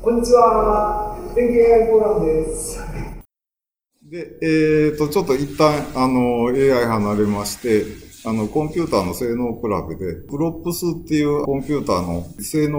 こんにちは。電気 AI フォーラムです。で、えー、と、ちょっと一旦、あの、AI 離れまして、あの、コンピューターの性能比べで、 FLOPS っていうコンピューターの性能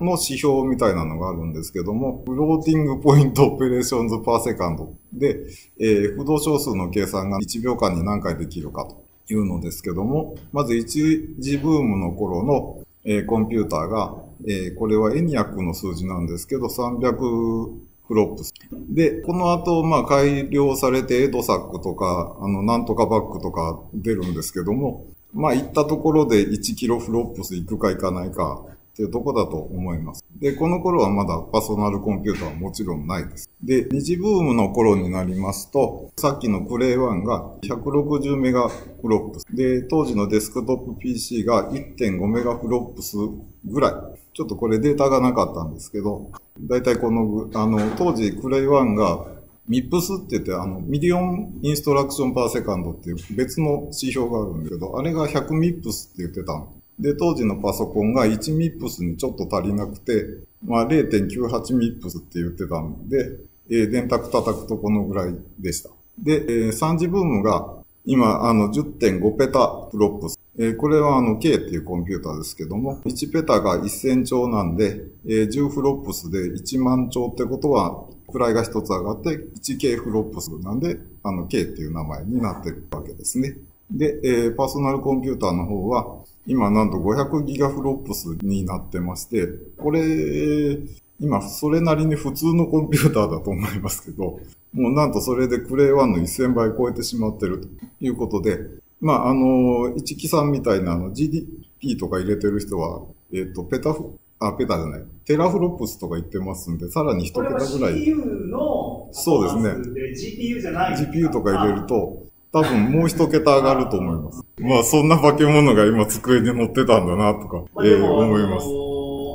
の指標みたいなのがあるんですけども、 floating point operations per second で、えー不動小数の計算が1秒間に何回できるかというのですけども、まず一次ブームの頃の、えーコンピューターが、えーこれはエニアックの数字なんですけど、300フロップス。で、この後、まあ、改良されてエドサックとか、あの、なんとかバックとか出るんですけども、まあ、行ったところで1キロフロップス行くか行かないかっていうとこだと思います。で、この頃はまだパーソナルコンピューターはもちろんないです。で、二次ブームの頃になりますと、さっきのクレイ1が160メガフロップス。で、当時のデスクトップ PC が1.5メガフロップスぐらい。ちょっとこれデータがなかったんですけど、だいたいこの、あの、当時クレイ1が MIPS って言って、あの、 million instruction per second っていう別の指標があるんだけど、あれが100 MIPS って言ってたの。で、当時のパソコンが1 MIPS にちょっと足りなくて、まあ0.98 MIPS って言ってたんで、えー電卓叩くとこのぐらいでした。で、えー3次ブームが今、あの、10.5ペタフロップス。えーこれはあの、K っていうコンピューターですけども、1ペタが1000兆なんで、えー10フロップスで1万兆ってことは、位が一つ上がって 1K フロップスなんで、あの、K っていう名前になってるわけですね。で、えーパーソナルコンピューターの方は、今なんと500ギガフロップスになってまして、これ、今それなりに普通のコンピューターだと思いますけど、もうなんとそれでクレイ1の1000倍超えてしまってるということで、まあ、あの、一木さんみたいなあの GDP とか入れてる人は、えっ、と、ペタフ、あ、ペタじゃない、テラフロップスとか言ってますんで、さらに一桁ぐらい。CPU のそうですね。GPU じゃない GPU とか入れると、多分もう一桁上がると思います。まあ、そんな化け物が今机に乗ってたんだな、とか、まあ、えーでも、思います。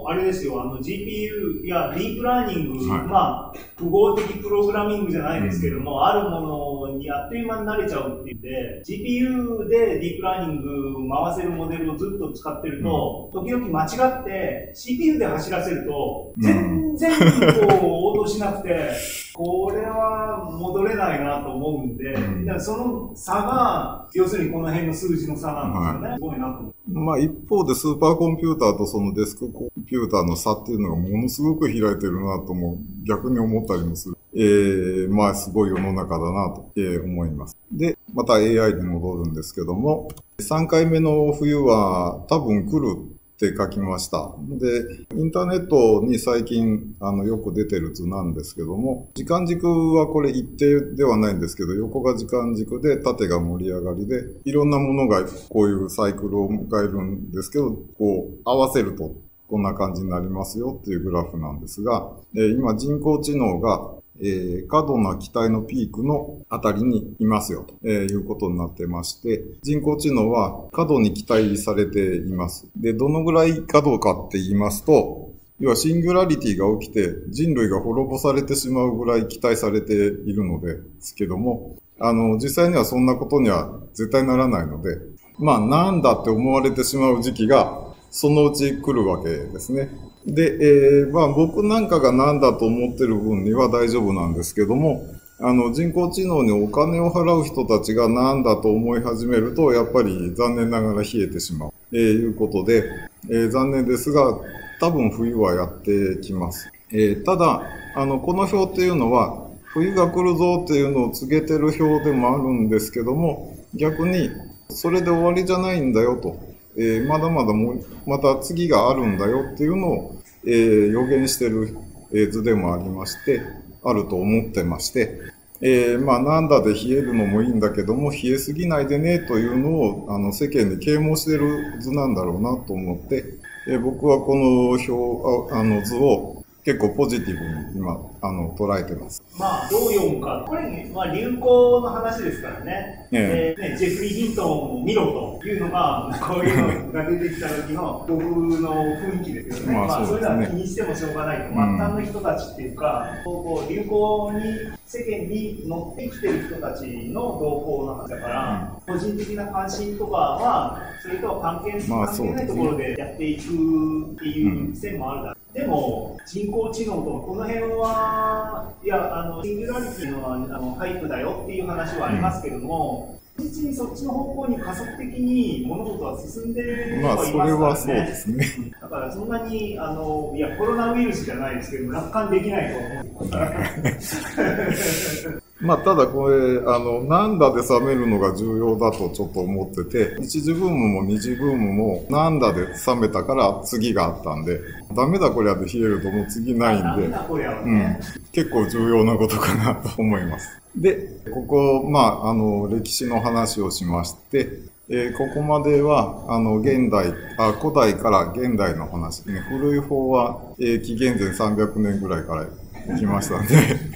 あれですよ、あの GPU やディープラーニング、はい。まあ、符号的プログラミングじゃないですけども、あるものにあっという間に慣れちゃうっていうんで、GPU でディープラーニング回せるモデルをずっと使ってると、時々間違って CPU で走らせると、うん全然こう応答しなくて、これは戻れないなと思うんで、うんだからその差が、要するにこの辺の数字の差なんですよね。すごいなと思って。まあ、一方でスーパーコンピューターとそのデスクコンピューターの差っていうのがものすごく開いてるなとも逆に思ったりもする。えー、まあ、すごい世の中だなと、えー思います。で、また AI に戻るんですけども、3回目の冬は多分来るって書きました。で、インターネットに最近、あの、よく出てる図なんですけども、時間軸はこれ一定ではないんですけど、横が時間軸で、縦が盛り上がりで、いろんなものがこういうサイクルを迎えるんですけど、こう、合わせると、こんな感じになりますよっていうグラフなんですが、え今人工知能が、えー過度な期待のピークのあたりにいますよと、えいうことになってまして、人工知能は過度に期待されています。で、どのぐらい過度かって言いますと、要はシンギュラリティが起きて人類が滅ぼされてしまうぐらい期待されているのですけども、あの、実際にはそんなことには絶対ならないので、まあ、なんだって思われてしまう時期が、そのうち来るわけですね。で、えーまあ僕なんかが何だと思ってる分には大丈夫なんですけども、あの人工知能にお金を払う人たちが何だと思い始めると、やっぱり残念ながら冷えてしまう。えーいうことで、えー残念ですが、多分冬はやってきます。えーただ、あの、この表っていうのは、冬が来るぞっていうのを告げてる表でもあるんですけども、逆に、それで終わりじゃないんだよと。えーまだまだもう、また次があるんだよっていうのを、えー予言してる、図でもありまして、あると思ってまして、えーまあ、なんだで冷えるのもいいんだけども、冷えすぎないでねというのを、あの、世間で啓蒙してる図なんだろうなと思って、えー僕はこの表、ああの図を結構ポジティブに今、あの、捉えてます。まあ、どう読むか。これ、ね、まあ、流行の話ですからね。えでね、ジェフリー・ヒントンを見ろというのが、こういうのが出てきた時の僕の雰囲気ですよね。まあそういうのは気にしてもしょうがないと。末ん端の人たちっていうか、こう流行に、世間に乗ってきてる人たちの動向の話だから、個人的な関心とかは、それとは関係,、まあ関係ないところでやっていくっていう線もあるだろう。でも、人工知能とか、この辺は、いや、あの、シンギュラリティのはあのハイプだよっていう話はありますけども、実にそっちの方向に加速的に物事は進んでいるまあ、はいそれはそうますからね。ですね。だからそんなに、あの、いや、コロナウイルスじゃないですけど、楽観できないと思う。まあ、ただこれ、あの、なんだで冷めるのが重要だとちょっと思ってて、一次ブームも二次ブームも、なんだで冷めたから次があったんで、ダメだこりゃで冷えるともう次ないんで、うんね。、結構重要なことかなと思います。で、ここ、まあ、あの、歴史の話をしまして、えーここまでは、あの、現代、あ、古代から現代の話ね。古い方は、えー紀元前300年ぐらいから行きましたんで、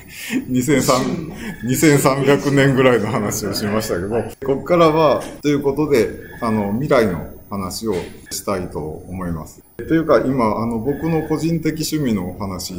2300年ぐらいの話をしましたけど、ここからは、ということで、あの、未来の話をしたいと思います。というか、今、あの、僕の個人的趣味の話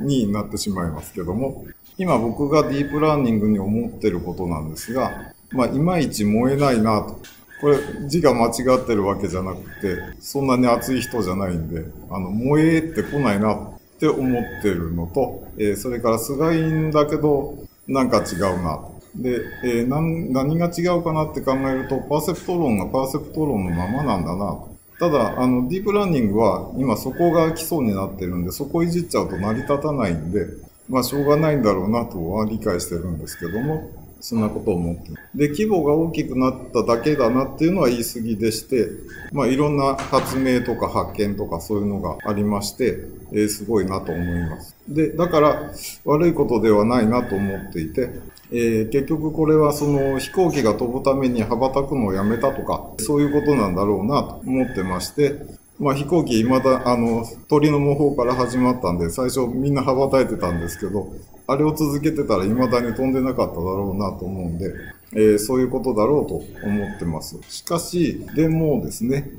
になってしまいますけども、今僕がディープラーニングに思ってることなんですが、まあ、いまいち燃えないなと。これ、字が間違ってるわけじゃなくて、そんなに熱い人じゃないんで、あの、燃えてこないなって思ってるのと、えーそれからすがいんだけど、なんか違うなと。で、えー何が違うかなって考えると、パーセプト論がパーセプト論のままなんだなと。ただ、あの、ディープラーニングは今そこが基礎になってるんで、そこいじっちゃうと成り立たないんで、まあ、しょうがないんだろうなとは理解してるんですけども、そんなことを思って。で、規模が大きくなっただけだなっていうのは言い過ぎでして、まあ、いろんな発明とか発見とかそういうのがありまして、えーすごいなと思います。で、だから、悪いことではないなと思っていて、えー結局これはその飛行機が飛ぶために羽ばたくのをやめたとか、そういうことなんだろうなと思ってまして、まあ飛行機未だ、あの、鳥の模倣から始まったんで、最初みんな羽ばたいてたんですけど、あれを続けてたら未だに飛んでなかっただろうなと思うんで、えーそういうことだろうと思ってます。しかし、でもですね、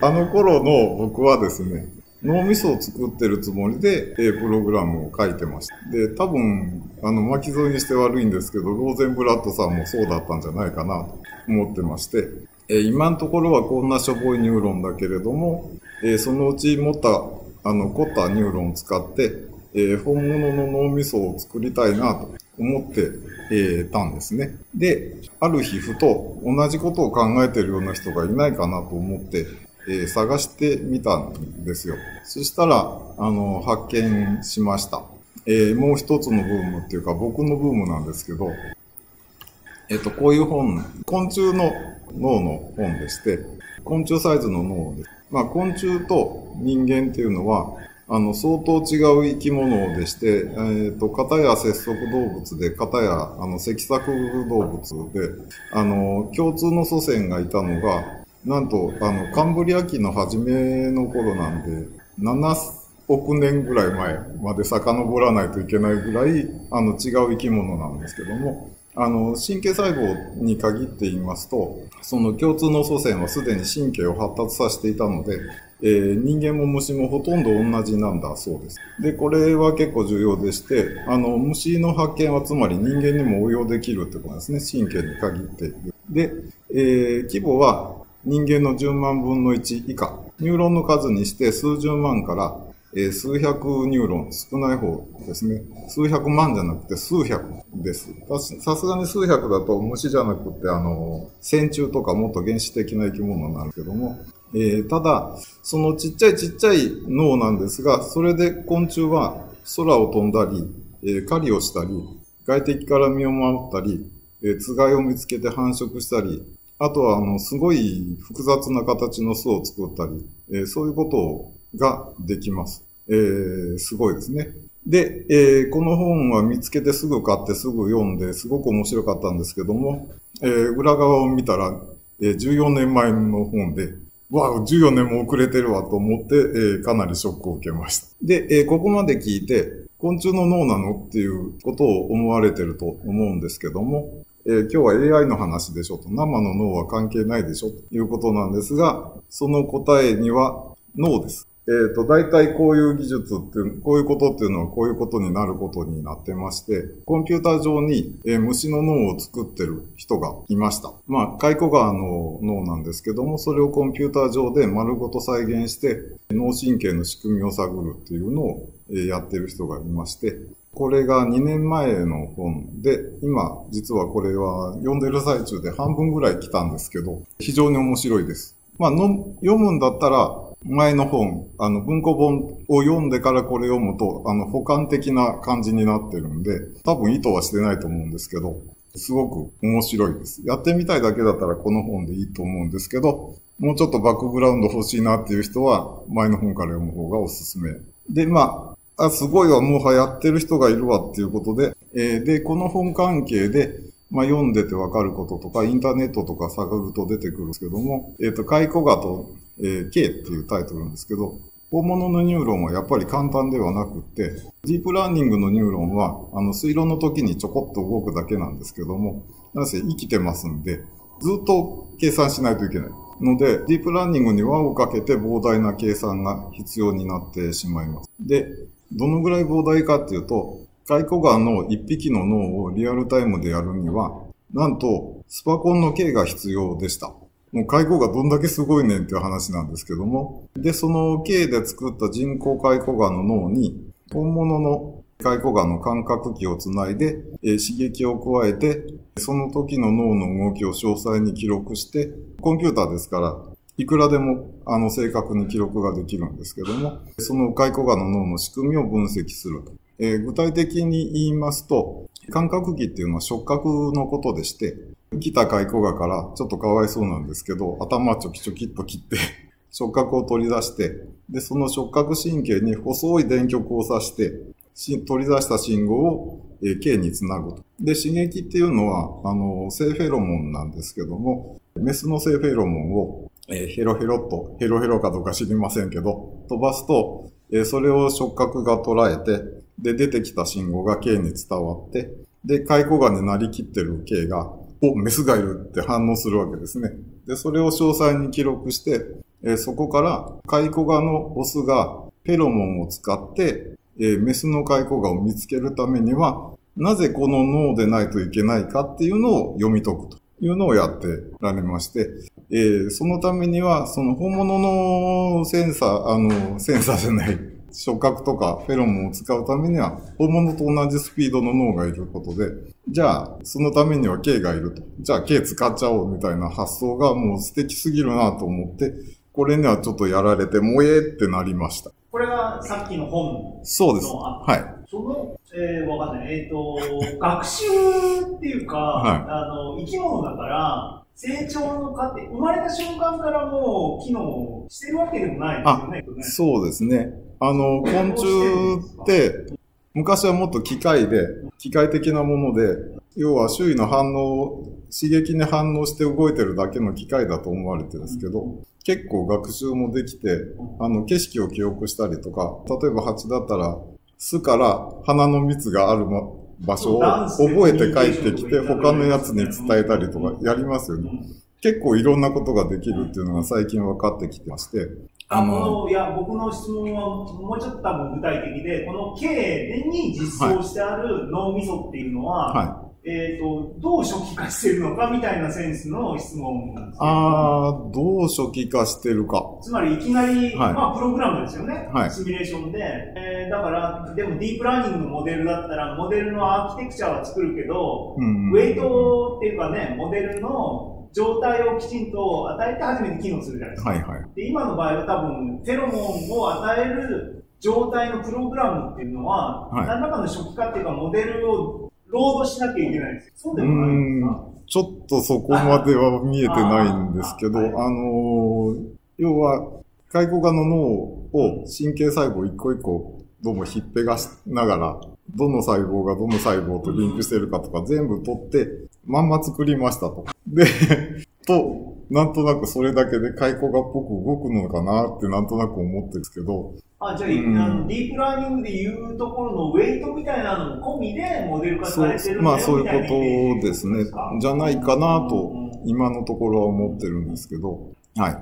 あの頃の僕はですね、脳みそを作ってるつもりで、えプログラムを書いてました。で、多分、あの、巻き添えにして悪いんですけど、ローゼンブラットさんもそうだったんじゃないかなと思ってまして、え今のところはこんなしょぼいニューロンだけれども、えーそのうちもっと、あの、凝ったニューロンを使って、えー本物の脳みそを作りたいなと思って、えーたんですね。で、ある日ふと同じことを考えてるような人がいないかなと思って、えー探してみたんですよ。そしたら、あの、発見しました。えーもう一つのブームっていうか僕のブームなんですけど、えっと、こういう本、昆虫の脳の本でして、昆虫サイズの脳です。まあ、昆虫と人間っていうのは、あの、相当違う生き物でして、えっ、と、片や節足動物で、片や、あの、脊索動物で、あの、共通の祖先がいたのが、なんと、あの、カンブリア紀の初めの頃なんで、7億年ぐらい前まで遡らないといけないぐらい、あの、違う生き物なんですけども、あの、神経細胞に限って言いますと、その共通の祖先はすでに神経を発達させていたので、えー人間も虫もほとんど同じなんだそうです。で、これは結構重要でして、あの、虫の発見はつまり人間にも応用できるってことですね。神経に限っている。で、えー規模は人間の10万分の1以下。ニューロンの数にして数十万から、えー数百ニューロン、少ない方ですね。数百万じゃなくて数百です。さすがに数百だと虫じゃなくて、あの、線虫とかもっと原始的な生き物になるけども、えーただ、そのちっちゃいちっちゃい脳なんですが、それで昆虫は空を飛んだり、えー狩りをしたり、外敵から身を守ったり、えーつがいを見つけて繁殖したり、あとは、あの、すごい複雑な形の巣を作ったり、えーそういうことをができます。えーすごいですね。で、えーこの本は見つけてすぐ買ってすぐ読んで、すごく面白かったんですけども、えー裏側を見たら、えー14年前の本で、わあ、14年も遅れてるわと思って、えーかなりショックを受けました。で、えーここまで聞いて、昆虫の脳なのっていうことを思われてると思うんですけども、えー今日は AI の話でしょと、生の脳は関係ないでしょということなんですが、その答えには脳です。えっ、と、大体こういう技術っていう、こういうことっていうのはこういうことになることになってまして、コンピューター上に、えー虫の脳を作ってる人がいました。まあ、カイコガの脳なんですけども、それをコンピューター上で丸ごと再現して、脳神経の仕組みを探るっていうのを、えーやってる人がいまして、これが2年前の本で、今、実はこれは読んでる最中で半分ぐらい来たんですけど、非常に面白いです。まあ、の読むんだったら、前の本、あの、文庫本を読んでからこれ読むと、あの、補完的な感じになってるんで、多分意図はしてないと思うんですけど、すごく面白いです。やってみたいだけだったらこの本でいいと思うんですけど、もうちょっとバックグラウンド欲しいなっていう人は、前の本から読む方がおすすめ。で、まあ、あ、すごいわ、もうやってる人がいるわっていうことで、えーで、この本関係で、まあ、読んでてわかることとか、インターネットとか探ると出てくるんですけども、えっ、と、カイコガと、え k っていうタイトルなんですけど、本物のニューロンはやっぱり簡単ではなくって、ディープラーニングのニューロンは、あの、推論の時にちょこっと動くだけなんですけども、なにせ生きてますんで、ずっと計算しないといけない。ので、ディープラーニングに輪をかけて膨大な計算が必要になってしまいます。で、どのぐらい膨大かっていうと、カイコガの一匹の脳をリアルタイムでやるには、なんと、スパコンの K が必要でした。もう解雇がどんだけすごいねんっていう話なんですけども。で、その K で作った人工解雇ガの脳に、本物の解雇ガの感覚器をつないで、えー刺激を加えて、その時の脳の動きを詳細に記録して、コンピューターですから、いくらでもあの正確に記録ができるんですけども、その解雇ガの脳の仕組みを分析すると。えー具体的に言いますと、感覚器っていうのは触覚のことでして、生きた蚕ガからちょっとかわいそうなんですけど、頭ちょきちょきっと切って、触覚を取り出して、で、その触覚神経に細い電極を刺して、取り出した信号を、えー K につなぐと。で、刺激っていうのは、あの、性フェロモンなんですけども、メスの性フェロモンを、えーヘロヘロと、ヘロヘロかどうか知りませんけど、飛ばすと、えーそれを触覚が捉えて、で、出てきた信号が K に伝わって、で、蚕ガになりきってる K が、お、メスがいるって反応するわけですね。で、それを詳細に記録して、えーそこから、蚕ガのオスがフェロモンを使って、えーメスの蚕ガを見つけるためには、なぜこの脳でないといけないかっていうのを読み解くというのをやってられまして、えーそのためには、その本物のセンサー、あの、センサーじゃない、触覚とかフェロモンを使うためには、本物と同じスピードの脳がいることで、じゃあ、そのためには K がいると。じゃあ K 使っちゃおうみたいな発想がもう素敵すぎるなと思って、これにはちょっとやられて、もえーってなりました。これがさっきの本そうです。はい。その、えー、わかんない。えっ、と、学習っていうか、はいあの、生き物だから、成長の過程、生まれた瞬間からもう機能してるわけでもないですよねそうですね。あの、昆虫って、昔はもっと機械で、機械的なもので、要は周囲の反応、刺激に反応して動いてるだけの機械だと思われてるんですけど、結構学習もできて、あの、景色を記憶したりとか、例えば蜂だったら、巣から花の蜜があるま場所を覚えて帰ってきて、他のやつに伝えたりとかやりますよね。結構いろんなことができるっていうのが最近分かってきてまして、あこのいや僕の質問はもうちょっと多分具体的で、この K に実装してある脳みそっていうのは、はい。えっ、と、どう初期化してるのかみたいなセンスの質問なんですよ。あー、どう初期化してるか。つまりいきなり、はいまあプログラムですよね、はいシミュレーションで、えーだから、でもディープラーニングのモデルだったら、モデルのアーキテクチャは作るけど、うんウェイトっていうかね、モデルの状態をきちんと与えて初めて機能するじゃないですか。はいはい。で今の場合は多分、フェロモンを与える状態のプログラムっていうのは、はい何らかの初期化っていうか、モデルをロードしなきゃいけないんですよ。そうでもないんですかちょっとそこまでは見えてないんですけど、ああのー要は、蚕ガの脳を神経細胞一個一個どうもひっぺがしながら、どの細胞がどの細胞とリンクしてるかとか全部取って、まんま作りましたと。で、と、なんとなくそれだけで蚕ガっぽく動くのかなってなんとなく思ってるんですけど、あじゃあ、うんあのディープラーニングでいうところのウェイトみたいなのも込みでモデル化されてるまあそういうことですねか。じゃないかなとうん今のところは思ってるんですけど、はい。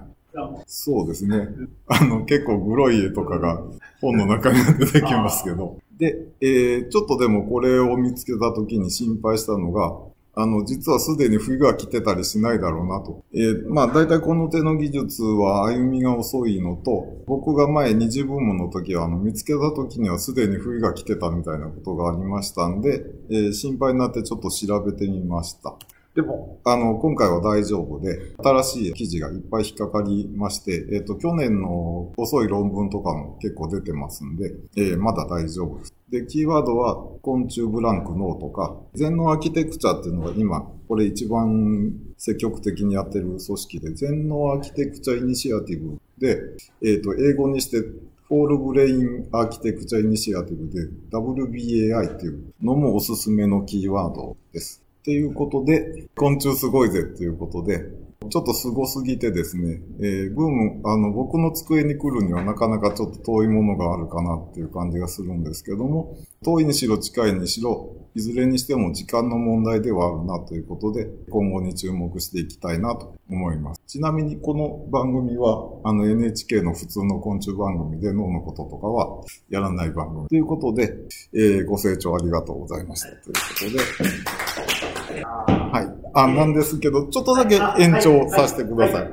そうですね。あの、結構グロい絵とかが本の中に出てきますけど。で、えー、ちょっとでもこれを見つけた時に心配したのが、あの、実はすでに冬が来てたりしないだろうなと。えー、まあ、大体この手の技術は歩みが遅いのと、僕が前二次ブームの時は、あの、見つけた時にはすでに冬が来てたみたいなことがありましたんで、えー、心配になってちょっと調べてみました。でも、あの、今回は大丈夫で、新しい記事がいっぱい引っかかりまして、えっ、ー、と、去年の遅い論文とかも結構出てますんで、えー、まだ大丈夫です。で、キーワードは、昆虫 blank 脳とか、全脳アーキテクチャっていうのが今、これ一番積極的にやってる組織で、全脳アーキテクチャイニシアティブで、えっ、ー、と、英語にして、 Whole Brain Architecture Initiative で WBAI っていうのもおすすめのキーワードです。っていうことで、昆虫すごいぜっていうことで、ちょっとすごすぎてですね、えー、ブーム、あの、僕の机に来るにはなかなかちょっと遠いものがあるかなっていう感じがするんですけども、遠いにしろ近いにしろ、いずれにしても時間の問題ではあるなということで、今後に注目していきたいなと思います。ちなみにこの番組は、あの NHK の普通の昆虫番組で脳のこととかはやらない番組ということで、えー、ご清聴ありがとうございましたということで、はい。あ、なんですけど、ちょっとだけ延長させてください。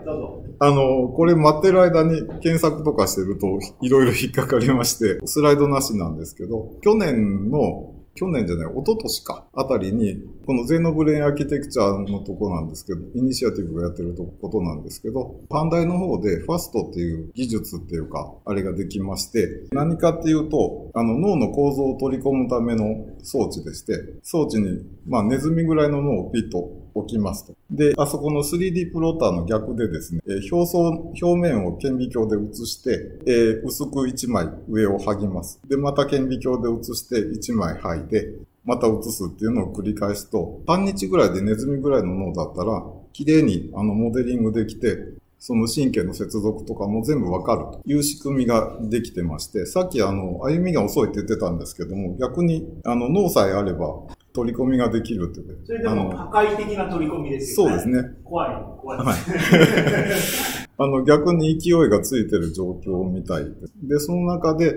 あの、これ待ってる間に検索とかしてると、いろいろ引っかかりまして、スライドなしなんですけど、去年の去年じゃない、一昨年か、あたりに、このゼノブレインアーキテクチャのとこなんですけど、イニシアティブがやってることなんですけど、パンダイの方でファストっていう技術っていうか、あれができまして、何かっていうと、あの脳の構造を取り込むための装置でして、装置に、まあネズミぐらいの脳をピッと置きますと。で、あそこの 3D プロッターの逆でですね、表層、表面を顕微鏡で映して、えー、薄く1枚上を剥ぎます。で、また顕微鏡で映して1枚剥いで、また映すっていうのを繰り返すと、半日ぐらいでネズミぐらいの脳だったら、綺麗にあのモデリングできて、その神経の接続とかも全部わかるという仕組みができてまして、さっきあの、歩みが遅いって言ってたんですけども、逆にあの脳さえあれば取り込みができるってそれでも破壊的な取り込みですよね。そうですね。怖い、怖い。はい。あの、逆に勢いがついてる状況みたいです。で、その中で、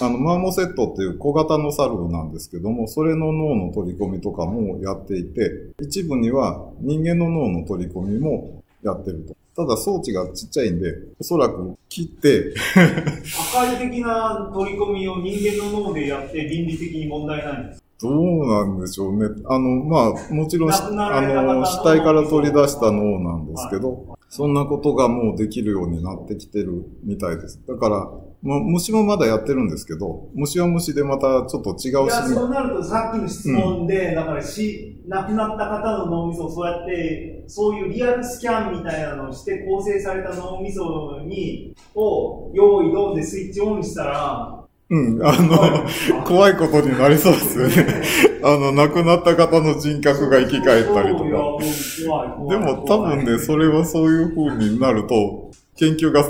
あの、マーモセットっていう小型のサルなんですけども、それの脳の取り込みとかもやっていて、一部には人間の脳の取り込みもやってると。ただ装置がちっちゃいんで、おそらく切って 破壊的な取り込みを人間の脳でやって倫理的に問題ないんですどうなんでしょうね。あの、まあ、もちろん、あの、死体から取り出した脳なんですけど、そんなことがもうできるようになってきてるみたいです。だから、まあ、虫もまだやってるんですけど、虫は虫でまたちょっと違うし。いや、そうなるとさっきの質問で、うん、だからし、亡くなった方の脳みそをそうやって、そういうリアルスキャンみたいなのをして構成された脳みそに、を用意ドンでスイッチオンしたら、うん、あの、怖いことになりそうですよね。あの、亡くなった方の人格が生き返ったりとか。でも多分ね、それはそういう風になると、研究が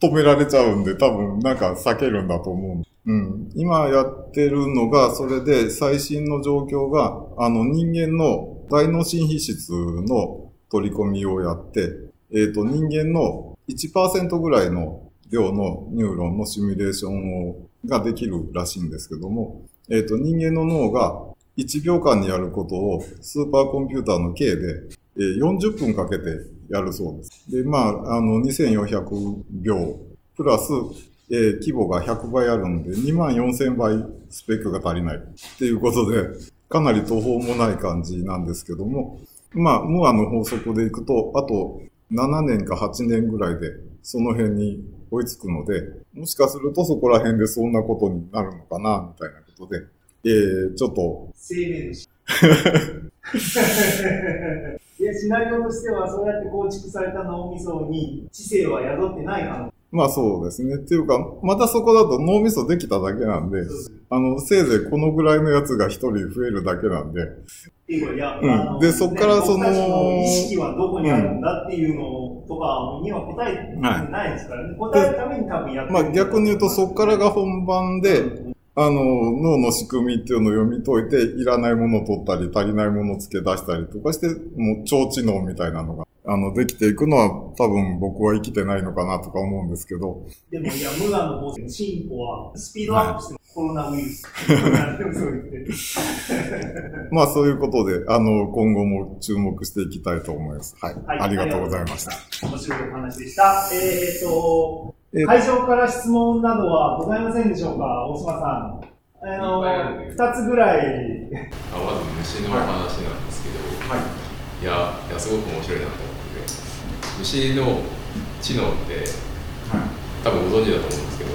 止められちゃうんで、多分なんか避けるんだと思う。うん。今やってるのが、それで最新の状況が、あの人間の大脳新皮質の取り込みをやって、えっ、ー、と、人間の1%ぐらいの量のニューロンのシミュレーションをができるらしいんですけども、えっ、ー、と、人間の脳が1秒間にやることをスーパーコンピューターの K で、えー、40分かけてやるそうです。で、まあ、あの、2400秒プラス、えー、規模が100倍あるんで、2万4000倍スペックが足りないっていうことで、かなり途方もない感じなんですけども、まあ、ムアの法則でいくと、あと7年か8年ぐらいで、その辺に追いつくので、もしかするとそこら辺でそんなことになるのかな、みたいなことで、えー、ちょっと。生命のいや、シナリオとしてはそうやって構築された脳みそに知性は宿ってない可能まあそうですね。っていうか、またそこだと脳みそできただけなんで、あの、せいぜいこのぐらいのやつが一人増えるだけなんで。うん、で、そこからその、意識はどこにあるんだっていうのとかには答えてないですからね。答えるために多分やってまあ逆に言うとそこからが本番で、あの、脳の仕組みっていうのを読み解いて、いらないものを取ったり、足りないものを付け出したりとかして、もう超知能みたいなのが、あの、できていくのは多分僕は生きてないのかなとか思うんですけど、でも、いや、無我の法則、進歩はスピードアップして、コロナウイルス。まあそういうことで、あの、今後も注目していきたいと思います。はい。はいありがとうございました。面白いお話でした。えー、と、え会場から質問などはございませんでしょうか、大島さん。あの二つぐらい。あまず虫の話なんですけど、い、やいやすごく面白いなと思ってて虫の知能って多分ご存知だと思うんですけど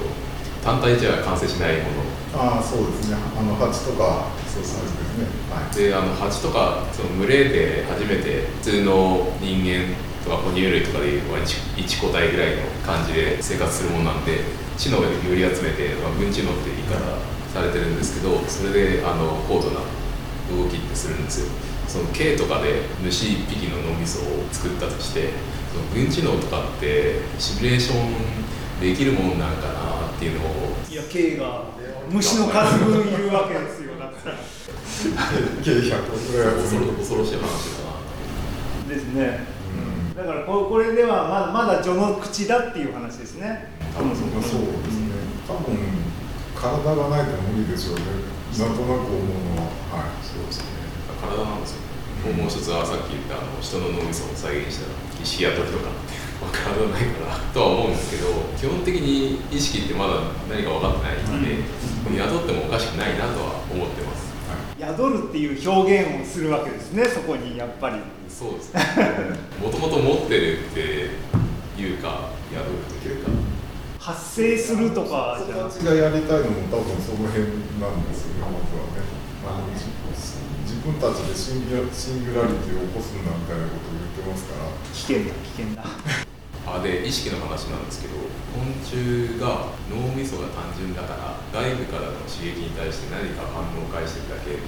単体じゃ完成しないものああ、そうですね。あの、蜂とか、そうそうですね。はい。であの蜂とかその群れで初めて普通の人間とか哺乳類とかでいうと 1, 1個体ぐらいの感じで生活するものなんで知能をより集めて、まあ、分知能っていう言い方されてるんですけどそれであの高度な動きってするんですよその計とかで虫1匹の脳みそを作ったとしてその分知能とかってシミュレーションできるもんなんかなっていうのをいや、K が虫の数分いるわけですよ、だったら。計100個ぐらい恐ろしい話だなですね。だからここれではまだまだ序の口だっていう話ですね。多分そうですね。多分、体がないと無理でしょうね。なんとなく思うのは。はい。そうですね。体なんですよ。もう一つはさっき言ったあの人の脳みそを再現した石や鳥とかって、体ないからとは思うんですけど基本的に意識ってまだ何か分かってないんで、宿ってもおかしくないなとは思ってます宿るっていう表現をするわけですね、そこにやっぱり。そうですねもともと持ってるっていうか宿るっていうか発生するとかじゃなくがやりたいのも多分その辺なんですよね、まずはね。あの自自分たちでシンギュラシンギュラリティを起こすんだみたいなことを言ってますから。危険だ、危険だ。あで意識の話なんですけど昆虫が脳みそが単純だから外部からの刺激に対して何か反応を返してるだけっ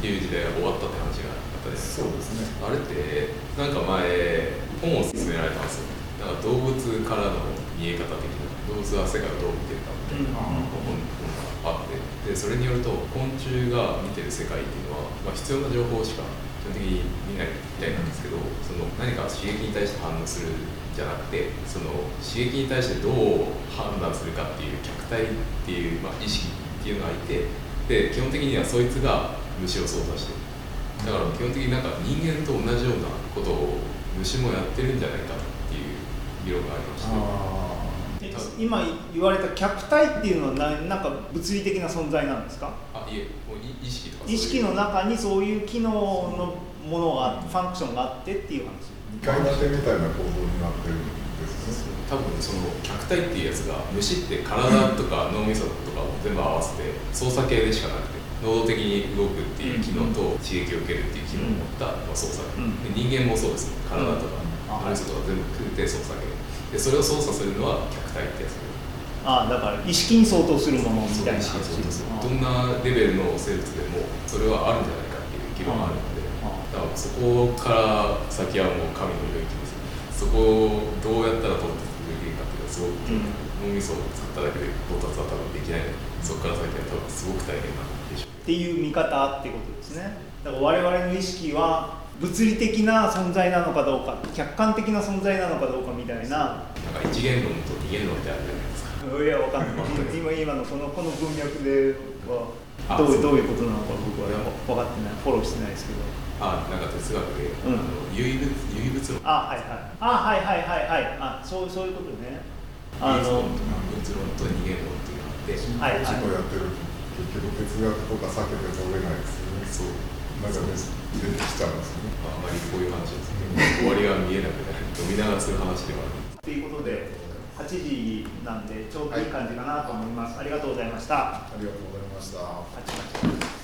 ていう時代が終わったって話があったですそうですね。あれってなんか前本を勧められたんですよ。なんか動物からの見え方的な動物は世界をどう見てるかみたいなうん。本本があって。でそれによると昆虫が見てる世界っていうのは、まあ、必要な情報しか基本的に見ないみたいなんですけどその何か刺激に対して反応するんじゃなくてその刺激に対してどう判断するかっていう客体っていう、まあ、意識っていうのがいてで基本的にはそいつが虫を操作してる。だから基本的になんか人間と同じようなことを虫もやってるんじゃないかっていう議論がありまして。今言われた客体っていうのはななんか物理的な存在なんですか？あいえもうい意識とか意識の中にそういう機能のものがファンクションがあってっていう話2階建てみたいな構造になってるんですね。多分その客体っていうやつが虫って体とか脳みそとかを全部合わせて操作系でしかなくて能動的に動くっていう機能と刺激を受けるっていう機能を持ったまあ操作。系、う人間もそうです。体とかうん脳みそとか全部含めて操作系。でそれを操作するのは客体ってやつ。ああだから意識に相当するものみたいなどんなレベルの生物でもそれはあるんじゃないかっていう議論がある。のであだからそこから先はもう神の領域ですそこをどうやったら到達できるかっていうのはすごく、うん脳みそを作っただけで到達は多分できないのでそこから先は多分すごく大変なんでしょうっていう見方ってことですね。だから我々の意識は物理的な存在なのかどうか客観的な存在なのかどうかみたいな。なんか一元論と二元論ってあるじゃないですか。いやわかんない。今今のこのこの文脈ではどうどういうことなのか僕は分かってない。フォローしてないですけど。あなんか哲学で、うん。あの唯物唯物論。あはいはい。あはいはいはいはい。あそうそういうことね。あの物論と二元論っていうのがあって。はいはい。知能やってると結局哲学とか避けて通れないですよね。そう。なんかね出てきちゃうんですよね。あまりこういう話ですけど終わりが見えなくなる飲みながらする話ではある。っていうことで8時なんでちょうどいい感じかなと思います、ありがとうございました。ありがとうございました。stuff.